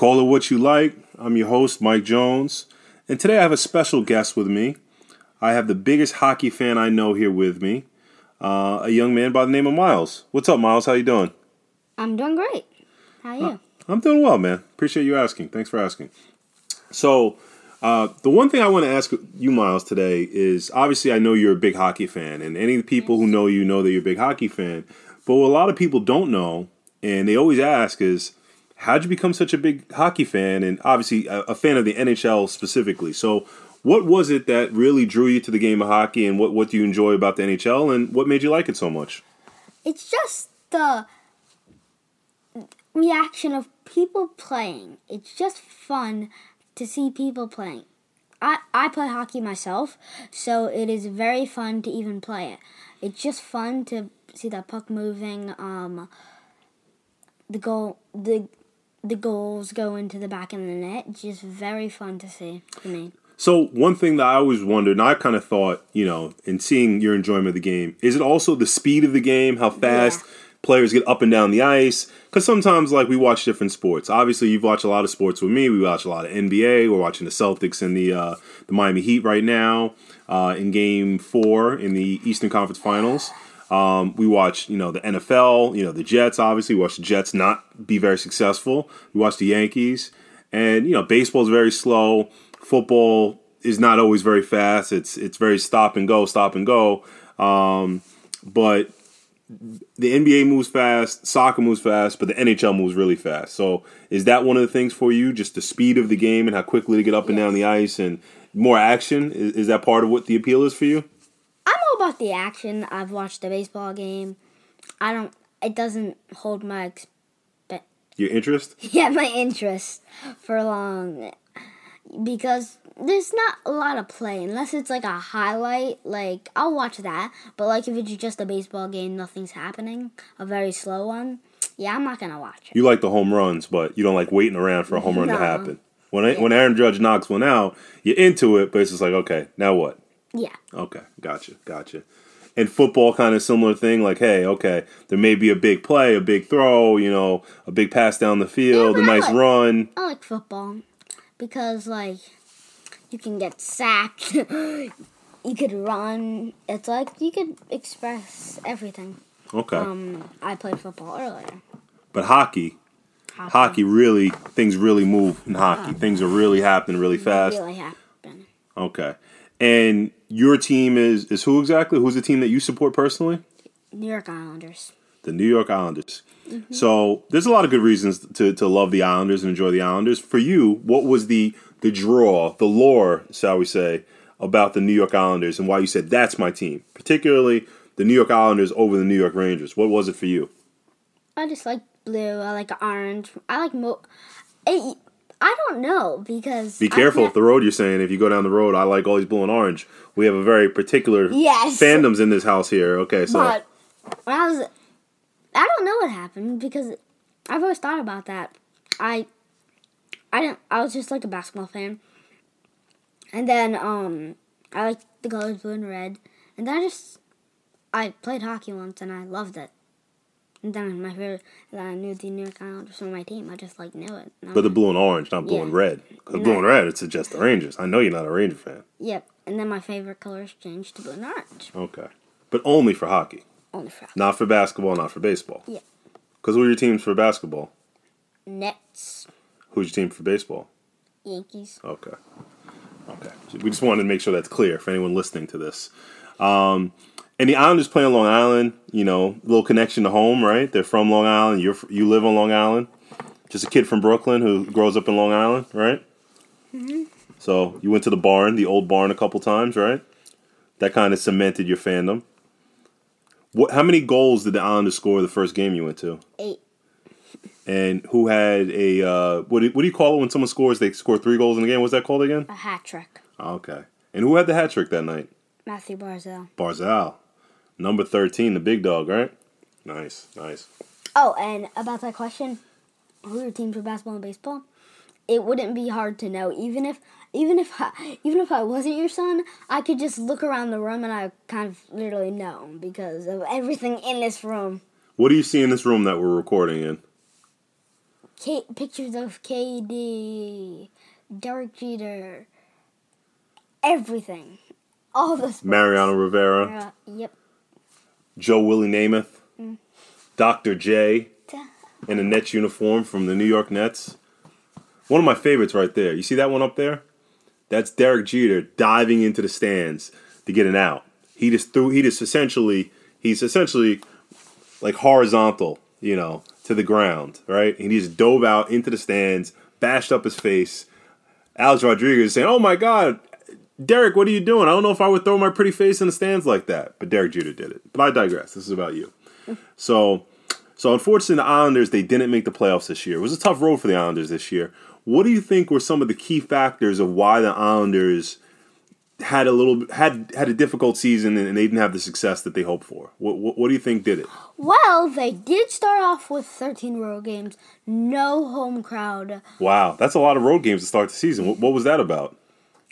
Call it what you like. I'm your host, Mike Jones, and today I have a special guest with me. I have the biggest hockey fan I know here with me, uh, a young man by the name of Miles. What's up, Miles? How you doing? I'm doing great. How are you? I'm doing well, man. Appreciate you asking. Thanks for asking. So, uh, the one thing I want to ask you, Miles, today is obviously I know you're a big hockey fan, and any people who know you know that you're a big hockey fan. But what a lot of people don't know, and they always ask, is how'd you become such a big hockey fan, and obviously a, a fan of the NHL specifically. So, what was it that really drew you to the game of hockey, and what what do you enjoy about the NHL, and what made you like it so much? It's just the reaction of people playing. It's just fun to see people playing. I, I play hockey myself, so it is very fun to even play it. It's just fun to see that puck moving. Um, the goal, the the goals go into the back of the net. Just very fun to see for me. So one thing that I always wondered, and I kind of thought, you know, in seeing your enjoyment of the game, is it also the speed of the game, how fast Yeah. players get up and down the ice? Because sometimes, like, we watch different sports. Obviously, you've watched a lot of sports with me. We watch a lot of NBA. We're watching the Celtics and the uh, the Miami Heat right now uh, in Game Four in the Eastern Conference Finals. Um, we watch, you know, the NFL. You know, the Jets. Obviously, we watch the Jets not be very successful. We watch the Yankees, and you know, baseball is very slow. Football is not always very fast. It's it's very stop and go, stop and go. Um, but the NBA moves fast, soccer moves fast, but the NHL moves really fast. So, is that one of the things for you? Just the speed of the game and how quickly to get up and down the ice and more action? Is, is that part of what the appeal is for you? About the action. I've watched a baseball game. I don't. It doesn't hold my ex- Your interest? yeah my interest for long because there's not a lot of play unless it's like a highlight. Like I'll watch that, but like if it's just a baseball game, nothing's happening, a very slow one. Yeah, I'm not gonna watch it. You like the home runs, but you don't like waiting around for a home run to happen. When when Aaron Judge knocks one out, you're into it, but it's just like, okay, now what? Yeah, Okay, gotcha, gotcha. And football, kind of similar thing. Like, hey, okay, there may be a big play, a big throw, you know, a big pass down the field, Yeah, a nice like- run. I like football because like you can get sacked, you could run. It's like you could express everything. Okay, Um, I played football earlier. but hockey, hockey really things really move in hockey. Things are really happening really fast. really happen. Okay, and your team is is who exactly? Who's the team that you support personally? New York Islanders. the New York Islanders. So there's a lot of good reasons to, to love the Islanders and enjoy the Islanders. For you, what was the the draw, the lore, shall we say, about the New York Islanders and why you said that's my team, particularly the New York Islanders over the New York Rangers? What was it for you? I just like blue. I like orange. I like mo. It, I don't know because. Be careful if the road you're saying. If you go down the road, I like always blue and orange. We have a very particular Yes. fandoms in this house here. Okay, so But when I was, I don't know what happened because I've always thought about that. I, I didn't. I was just like a basketball fan, and then um, I liked the colors blue and red, and then I just, I played hockey once and I loved it. And then my favorite, then I knew the New York Islanders were my team. I just like knew it. But the blue and orange, not blue Yeah. and red. Because blue and red, it's just the Rangers. I know you're not a Ranger fan. Yep. And then my favorite colors changed to blue and orange. Okay, but only for hockey. Only for Not for basketball, not for baseball. Yeah. Because who are your teams for basketball? Nets, Who's your team for baseball? Yankees. Okay. Okay. We just wanted to make sure that's clear for anyone listening to this. Um, and the Islanders play on Long Island. You know, little connection to home, right? They're from Long Island. You you live on Long Island. Just a kid from Brooklyn who grows up in Long Island, right? Mm-hmm. So you went to the barn, the old barn, a couple times, right? That kind of cemented your fandom. What? How many goals did the Islanders score the first game you went to? Eight. And who had a uh, what? Do, what do you call it when someone scores? They score three goals in a game. What's that called again? A hat trick. Okay. And who had the hat trick that night? Matthew Barzell. Barzal, number thirteen, the big dog, right? Nice, nice. Oh, and about that question, who are your teams for basketball and baseball? It wouldn't be hard to know, even if even if I, even if I wasn't your son, I could just look around the room and I kind of literally know because of everything in this room. What do you see in this room that we're recording in? K- pictures of KD, Derek Jeter, everything, all the sports. Mariano Rivera, Uh, yep. Joe Willie Namath, Mm. Dr. J in a Nets uniform from the New York Nets. One of my favorites right there. You see that one up there? That's Derek Jeter diving into the stands to get an out. He just threw. He just essentially. He's essentially like horizontal, you know, to the ground, right? And he just dove out into the stands, bashed up his face. Alex Rodriguez is saying, "Oh my God, Derek, what are you doing? I don't know if I would throw my pretty face in the stands like that." But Derek Jeter did it. But I digress. This is about you. So, so unfortunately, the Islanders they didn't make the playoffs this year. It was a tough road for the Islanders this year. What do you think were some of the key factors of why the Islanders had a little had had a difficult season and they didn't have the success that they hoped for? What what, what do you think did it? Well, they did start off with 13 road games, no home crowd, Wow, that's a lot of road games to start the season. What, what was that about?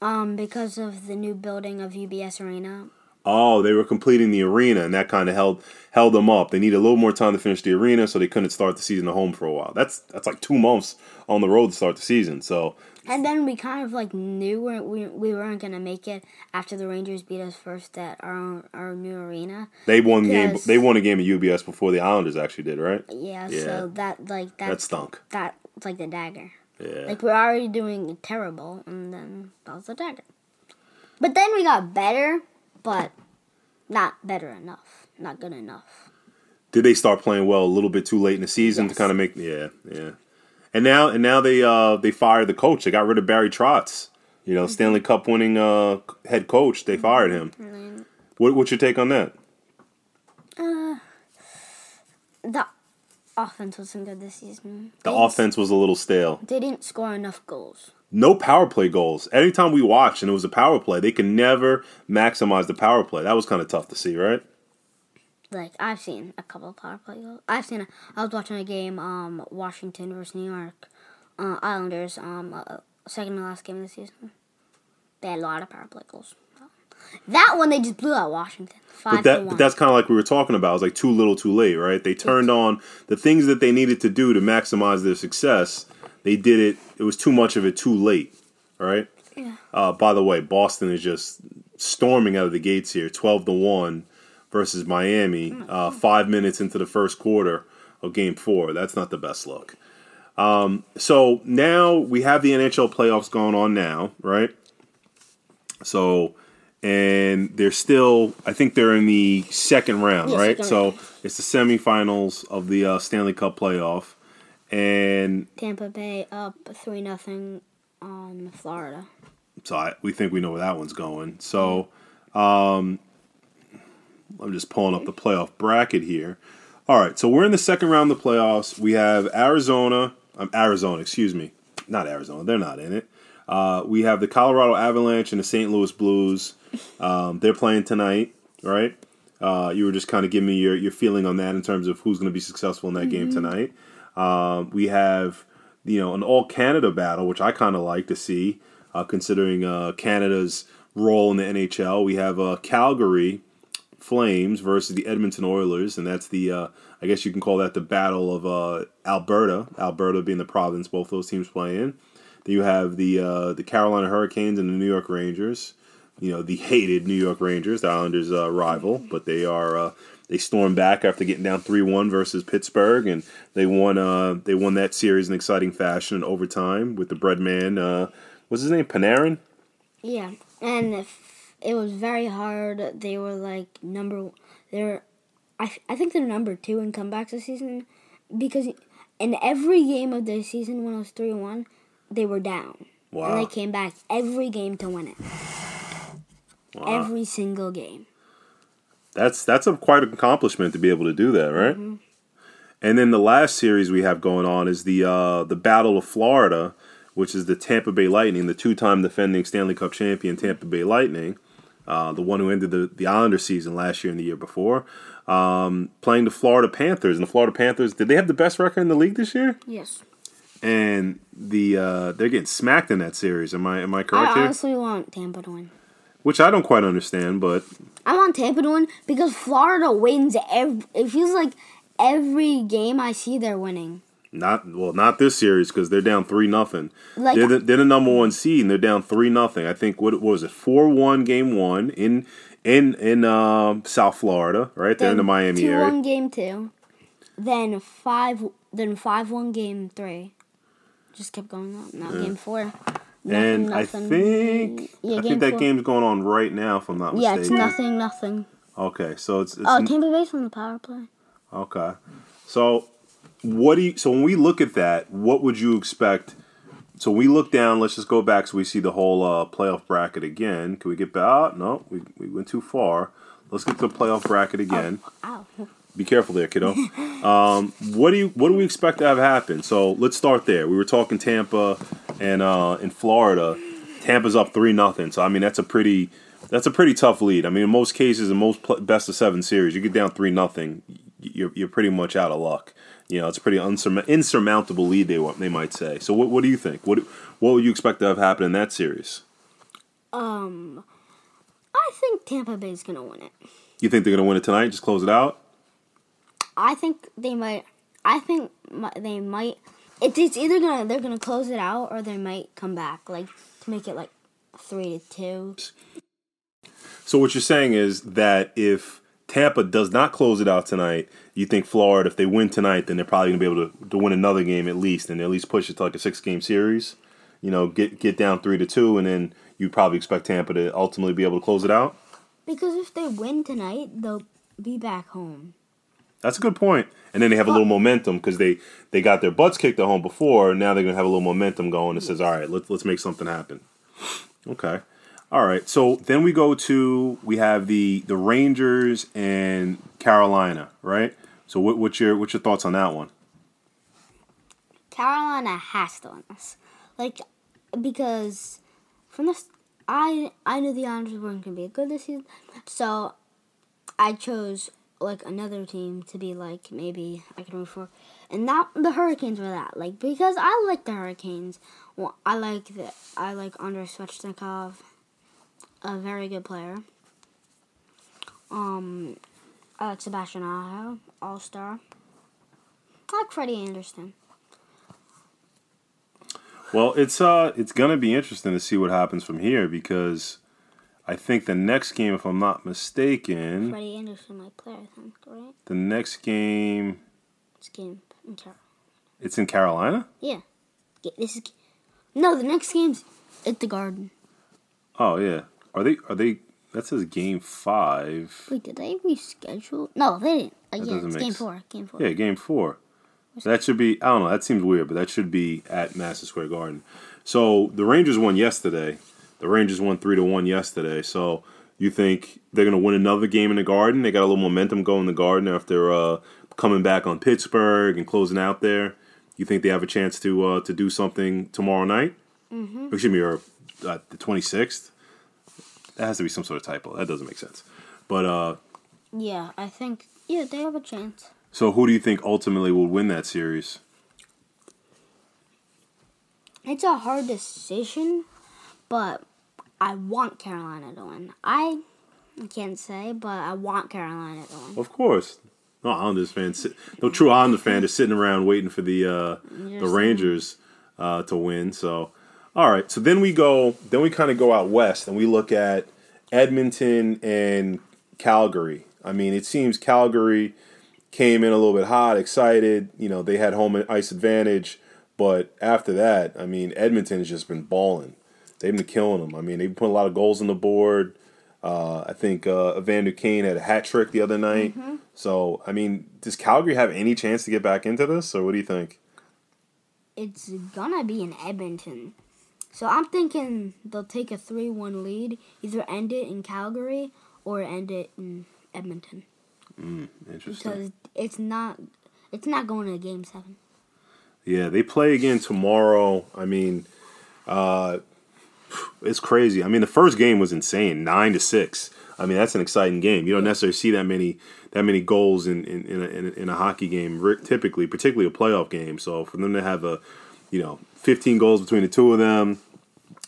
Um, because of the new building of UBS Arena. Oh, they were completing the arena, and that kind of held held them up. They needed a little more time to finish the arena, so they couldn't start the season at home for a while. That's that's like two months on the road to start the season. So And then we kind of like knew we, we, we weren't gonna make it after the Rangers beat us first at our our new arena. they won game. They won a game at UBS before the Islanders actually did, right? Yeah, Yeah. so that like that That stunk. that's like the dagger. Yeah. Like we're already doing terrible, and then that was the dagger. But then we got better, but not better enough, not good enough. did they start playing well a little bit too late in the season to kind of make? Yeah, yeah. And now and now they uh they fired the coach. They got rid of Barry Trotz. You know, Stanley Cup winning uh head coach. They fired him. And What, what's your take on that? uh, the offense wasn't good this season. The offense was a little stale. They didn't score enough goals. no power play goals. Anytime we watched and it was a power play, they can never maximize the power play. That was kind of tough to see, right? Like I've seen a couple of power play goals. I've seen. A, I was watching a game, um, Washington versus New York, uh, Islanders, um, uh, second to last game of the season. They had a lot of power play goals. That one they just blew out Washington five But that but that's kind of like we were talking about. It was like too little, too late, right? They turned on the things that they needed to do to maximize their success. They did it. It was too much of it too late, all right? Yeah. Uh, by the way, Boston is just storming out of the gates here, twelve to one versus Miami. Uh, five minutes into the first quarter of Game Four. That's not the best look. Um, so now we have the NHL playoffs going on now, right? So, and they're still, I think they're in the second round, Yeah, right? So it's the semifinals of the uh, Stanley Cup playoff, and Tampa Bay up three nothing on Florida. so I, we think we know where that one's going. So, um, I'm just pulling up the playoff bracket here. All right, so we're in the second round of the playoffs. We have Arizona, um, Arizona, excuse me, not Arizona. They're not in it. Uh, we have the Colorado Avalanche and the St. Louis Blues. Um, they're playing tonight, right? Uh, you were just kind of giving me your, your feeling on that in terms of who's going to be successful in that game tonight. Um, we have, you know, an all Canada battle, which I kind of like to see, uh, considering uh, Canada's role in the NHL. We have uh, Calgary Flames versus the Edmonton Oilers, and that's the, uh, I guess you can call that the battle of uh, Alberta. Alberta being the province both those teams play in. Then you have the uh, the Carolina Hurricanes and the New York Rangers. You know the hated New York Rangers, the Islanders' uh, rival, but they are uh, they stormed back after getting down three one versus Pittsburgh, and they won uh, they won that series in exciting fashion in overtime with the Breadman. Uh, what's his name? Panarin. Yeah, and if it was very hard. They were like number. They're, I I think they're number two in comebacks this season, because in every game of the season when it was three one, they were down. And they came back every game to win it. Wow. Every single game. That's that's a quite an accomplishment to be able to do that, right? And then the last series we have going on is the uh, the Battle of Florida, which is the Tampa Bay Lightning, the two-time defending Stanley Cup champion Tampa Bay Lightning, uh, the one who ended the the Islander season last year and the year before, um, playing the Florida Panthers. And the Florida Panthers, did they have the best record in the league this year? Yes. And the uh, they're getting smacked in that series. Am I am I correct I here? honestly want Tampa to win. Which I don't quite understand, but I want Tampa to win because Florida wins every. It feels like every game I see they're winning. Not well, not this series because they're down three nothing. Like- they're, the, they're the number one seed and they're down three nothing. I think what, what was it four one game one in in in um, South Florida, right? They're in the Miami two area. one game two, then five then five one game three. Just kept going up. Now game four. And Nothing, I think Yeah, I think that four. game's going on right now, if I'm not Yeah, mistaken. it's nothing, nothing. Okay, so it's, it's Oh, Tampa Bay's on the power play. Okay. So what do you so when we look at that, what would you expect? So we look down, let's just go back so we see the whole uh, playoff bracket again. Can we get back? No, we, we went too far. Let's get to the playoff bracket again. Ow. Be careful there, kiddo. um, what do you what do we expect to have happen? So let's start there. We were talking Tampa and uh, in Florida. Tampa's up three nothing. So I mean that's a pretty that's a pretty tough lead. I mean in most cases in most pl- best of seven series, you get down three nothing, you're you're pretty much out of luck. You know it's a pretty unsurm- insurmountable lead. They they might say. So what what do you think? What what would you expect to have happened in that series? Um, I think Tampa Bay's gonna win it. You think they're gonna win it tonight? Just close it out. I think they might. I think they might. It, it's either gonna they're gonna close it out or they might come back, like to make it like three to two. So what you're saying is that if Tampa does not close it out tonight, you think Florida, if they win tonight, then they're probably gonna be able to, to win another game at least, and at least push it to like a six game series. You know, get get down three to two, and then you probably expect Tampa to ultimately be able to close it out. Because if they win tonight, they'll be back home. That's a good point. And then they have a little momentum because they they got their butts kicked at home before. Now they're gonna have a little momentum going. That says, all right, let's let's make something happen. Okay, all right. So then we go to we have the the Rangers and Carolina, right? So what, what's your what's your thoughts on that one? Carolina has to win this, like because from this, I I knew the Islanders weren't gonna be good this season, so I chose like another team to be like maybe I can root for, and that the Hurricanes were that like because I like the Hurricanes. Well, I like the I like Andrei Svechnikov, a very good player. Um, I like Sebastian Aho, All Star. I like Freddie Andersen. Well, it's uh it's gonna be interesting to see what happens from here because I think the next game, if I'm not mistaken, Freddie Andersen might play, I think, right? the next game This game in Carolina. it's in Carolina. Yeah. Ga- This is no. The next game's at the Garden. Oh yeah, are they are they? That says game five. Wait, did they reschedule? No, they didn't. Uh, yeah, doesn't it's make game s- four. Game four. Yeah, game four. That should be. I don't know. That seems weird, but that should be at Madison Square Garden. So the Rangers won yesterday. The Rangers won three to one yesterday. So you think they're gonna win another game in the Garden? They got a little momentum going in the Garden after uh, coming back on Pittsburgh and closing out there. You think they have a chance to uh, to do something tomorrow night? Mm-hmm. Excuse me, or uh, the twenty sixth. That has to be some sort of typo. That doesn't make sense. But uh, Yeah, I think. Yeah, they have a chance. so who do you think ultimately will win that series? It's a hard decision, but I want Carolina to win. I can't say, but I want Carolina to win. Of course. No Islanders fan, no true Islander fan is sitting around waiting for the uh, the Rangers uh, to win. So, all right. So then we go. Then we kind of go out west and we look at Edmonton and Calgary. I mean, it seems Calgary came in a little bit hot, excited. You know, they had home ice advantage, but after that, I mean, Edmonton has just been balling. They've been killing them. I mean, they've put a lot of goals on the board. Uh, I think uh, Evander Kane had a hat trick the other night. So, I mean, does Calgary have any chance to get back into this, or what do you think? It's gonna be in Edmonton. So I'm thinking they'll take a 3 1 lead, either end it in Calgary or end it in Edmonton. Interesting. Because it's not it's not going to game seven. Yeah, they play again tomorrow. I mean, uh, it's crazy. I mean, the first game was insane, nine to six. I mean, that's an exciting game. You don't necessarily see that many that many goals in in, in, a, in, a, hockey game, typically, particularly a playoff game. So for them to have a, you know, fifteen goals between the two of them,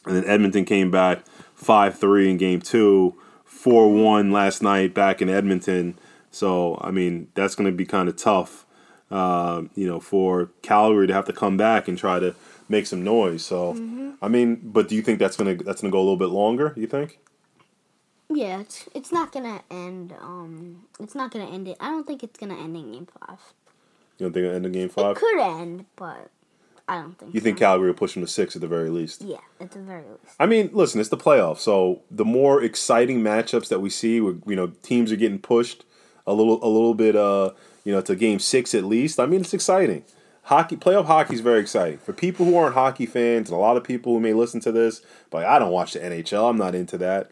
and then Edmonton came back five three in game two, four one last night back in Edmonton. So I mean, that's going to be kind of tough uh, you know, for Calgary to have to come back and try to make some noise. So, I mean, but do you think that's gonna that's gonna go a little bit longer? You think? Yeah, it's it's not gonna end. Um, it's not gonna end it. I don't think it's gonna end in game five. You don't think it'll end in game five? It could end, but I don't think. You think. Calgary will push them to six at the very least? Yeah, at the very least. I mean, listen, it's the playoffs, so the more exciting matchups that we see, where, you know, teams are getting pushed a little, a little bit, uh, you know, to game six at least. I mean, it's exciting. Hockey, playoff hockey is very exciting for people who aren't hockey fans, and a lot of people who may listen to this, but I don't watch the NHL. I'm not into that.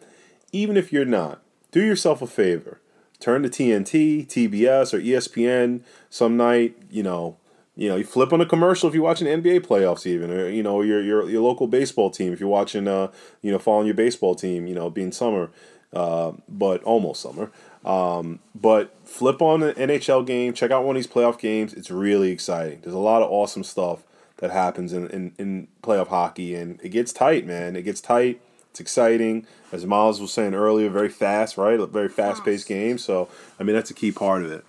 Even if you're not, do yourself a favor. Turn to TNT, TBS, or ESPN some night. You know, you know, you flip on a commercial if you're watching NBA playoffs, even, or you know, your your your local baseball team if you're watching, uh, you know, following your baseball team. You know, being summer, uh, but almost summer. Um, but flip on an NHL game, check out one of these playoff games. It's really exciting. There's a lot of awesome stuff that happens in, in, in playoff hockey, and it gets tight, man. It gets tight. It's exciting. As Miles was saying earlier, very fast, right? A very fast paced game. So, I mean, that's a key part of it.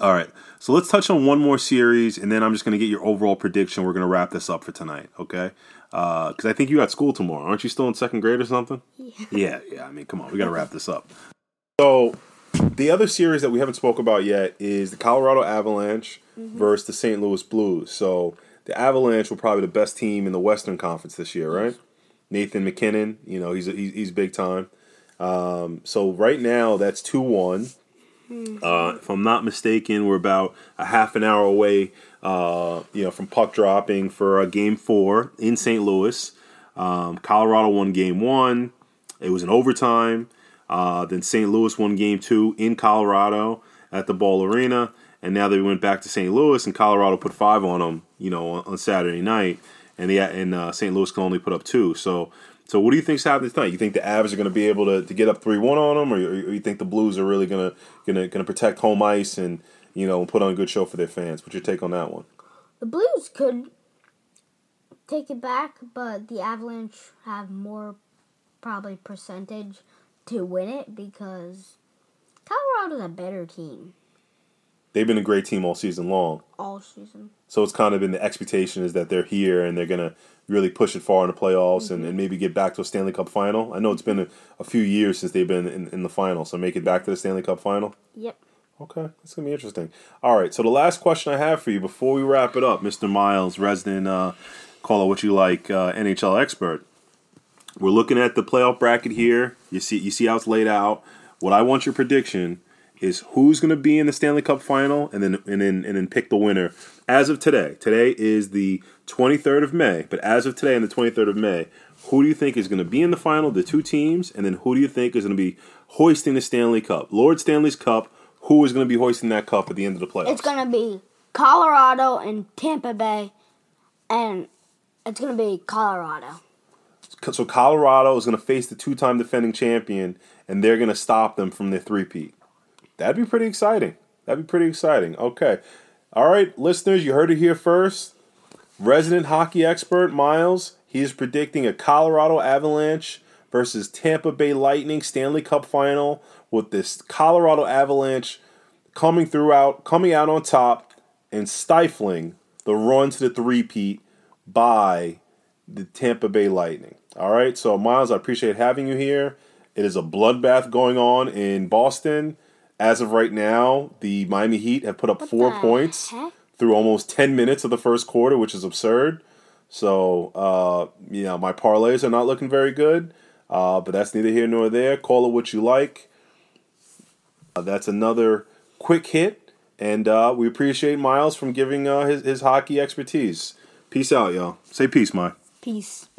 All right. So let's touch on one more series, and then I'm just going to get your overall prediction. We're going to wrap this up for tonight, okay? Because I think you got school tomorrow. Aren't you still in second grade or something? Yeah. Yeah, yeah. I mean, come on, we got to wrap this up. So, the other series that we haven't spoke about yet is the Colorado Avalanche versus the St. Louis Blues. So, the Avalanche were probably the best team in the Western Conference this year, right? Nathan MacKinnon, you know, he's he's, he's big time. Um, so right now, that's two one. Uh, if I'm not mistaken, we're about a half an hour away, uh, you know, from puck dropping for uh, Game Four in St. Louis. Um, Colorado won Game One. It was an overtime. Uh, then St. Louis won Game Two in Colorado at the Ball Arena, and now they went back to St. Louis, and Colorado put five on them, you know, on, on Saturday night, and the and uh, St. Louis can only put up two. So. So what do you think's happening tonight? You think the Avs are going to be able to, to get up three one on them, or or you think the Blues are really going to going to going to protect home ice and you know put on a good show for their fans? What's your take on that one? The Blues could take it back, but the Avalanche have more probably percentage to win it because Colorado's a better team They've been a great team all season long, all season. so it's kind of been the expectation is that they're here and they're going to really push it far in the playoffs and, and maybe get back to a Stanley Cup final. I know it's been a, a few years since they've been in, in the final, so make it back to the Stanley Cup final. Yep. Okay, that's gonna be interesting. All right, so the last question I have for you before we wrap it up, Mr. Miles, resident uh, call it what you like, uh, NHL expert. We're looking at the playoff bracket here. You see, you see how it's laid out. What I want your prediction is who's going to be in the Stanley Cup final, and then and then and then pick the winner. As of today, today is the 23rd of May. But as of today, on the 23rd of May, who do you think is going to be in the final? The two teams, and then who do you think is going to be hoisting the Stanley Cup? Lord Stanley's Cup. Who is going to be hoisting that cup at the end of the playoffs? It's gonna be Colorado and Tampa Bay, and it's gonna be Colorado. So Colorado is going to face the two-time defending champion, and they're going to stop them from their three-peat. That'd be pretty exciting. That'd be pretty exciting. Okay, all right, listeners, you heard it here first. Resident hockey expert Miles, he is predicting a Colorado Avalanche versus Tampa Bay Lightning Stanley Cup final with this Colorado Avalanche coming throughout, coming out on top and stifling the run to the three-peat by the Tampa Bay Lightning. All right, so Miles, I appreciate having you here. It is a bloodbath going on in Boston. As of right now, the Miami Heat have put up four points heck? through almost 10 minutes of the first quarter, which is absurd. So, uh, you know, my parlays are not looking very good, uh, but that's neither here nor there. Call it what you like. Uh, that's another quick hit, and uh, we appreciate Miles from giving uh, his, his hockey expertise. Peace out, y'all. Say peace, Mike. Peace.